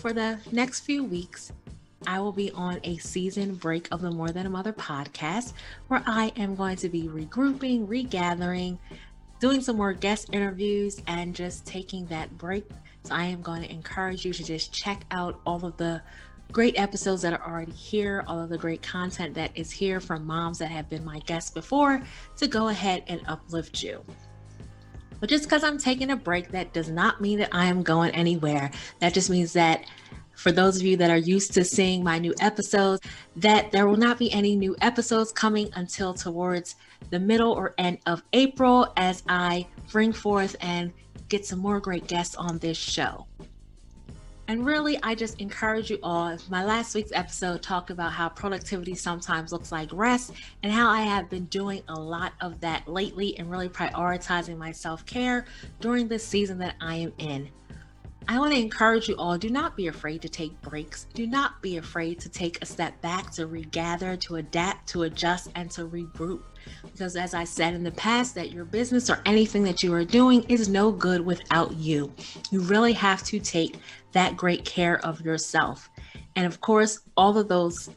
for the next few weeks, I will be on a season break of the More Than a Mother podcast where I am going to be regrouping, regathering, doing some more guest interviews, and just taking that break. So I am going to encourage you to just check out all of the great episodes that are already here, all of the great content that is here from moms that have been my guests before to go ahead and uplift you. But just because I'm taking a break, that does not mean that I am going anywhere. That just means that for those of you that are used to seeing my new episodes, that there will not be any new episodes coming until towards the middle or end of April as I bring forth and get some more great guests on this show. And really, I just encourage you all. My last week's episode talked about how productivity sometimes looks like rest and how I have been doing a lot of that lately and really prioritizing my self care during this season that I am in. I want to encourage you all do not be afraid to take breaks. Do not be afraid to take a step back, to regather, to adapt, to adjust, and to regroup. Because as I said in the past, that your business or anything that you are doing is no good without you. You really have to take that great care of yourself. And of course, all of those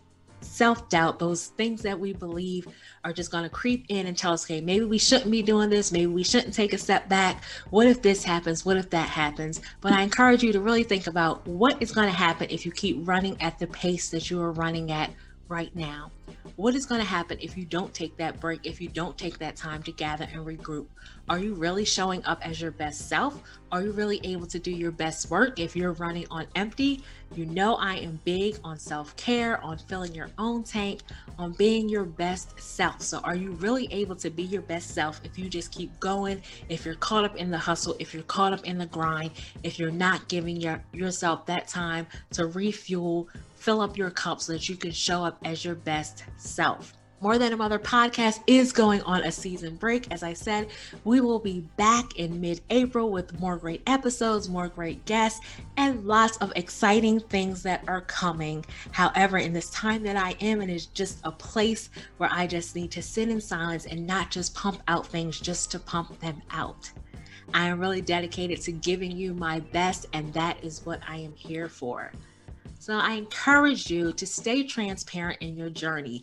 self doubt, those things that we believe are just going to creep in and tell us, okay, maybe we shouldn't be doing this. Maybe we shouldn't take a step back. What if this happens? What if that happens? But I encourage you to really think about what is going to happen if you keep running at the pace that you are running at right now. What is going to happen if you don't take that break, if you don't take that time to gather and regroup? Are you really showing up as your best self? Are you really able to do your best work if you're running on empty? You know, I am big on self care, on filling your own tank, on being your best self. So, are you really able to be your best self if you just keep going? If you're caught up in the hustle, if you're caught up in the grind, if you're not giving your, yourself that time to refuel, fill up your cup so that you can show up as your best self. More Than a Mother podcast is going on a season break. As I said, we will be back in mid April with more great episodes, more great guests, and lots of exciting things that are coming. However, in this time that I am, it is just a place where I just need to sit in silence and not just pump out things just to pump them out. I am really dedicated to giving you my best, and that is what I am here for. So I encourage you to stay transparent in your journey.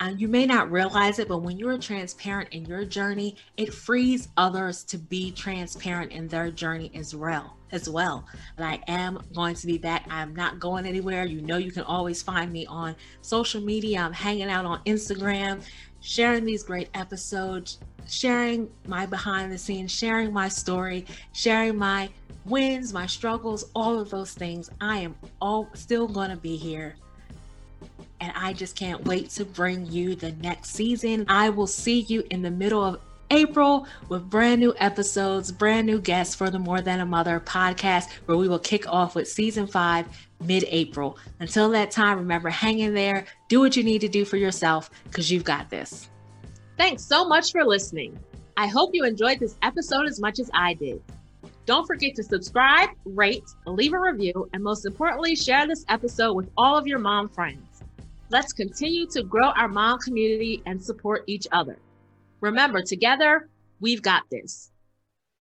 And you may not realize it, but when you're transparent in your journey, it frees others to be transparent in their journey as well. As well, and I am going to be back. I'm not going anywhere. You know, you can always find me on social media. I'm hanging out on Instagram, sharing these great episodes, sharing my behind the scenes, sharing my story, sharing my wins, my struggles, all of those things. I am all still going to be here. And I just can't wait to bring you the next season. I will see you in the middle of April with brand new episodes, brand new guests for the More Than a Mother podcast, where we will kick off with season five mid April. Until that time, remember, hang in there, do what you need to do for yourself because you've got this. Thanks so much for listening. I hope you enjoyed this episode as much as I did. Don't forget to subscribe, rate, leave a review, and most importantly, share this episode with all of your mom friends. Let's continue to grow our mom community and support each other. Remember, together, we've got this.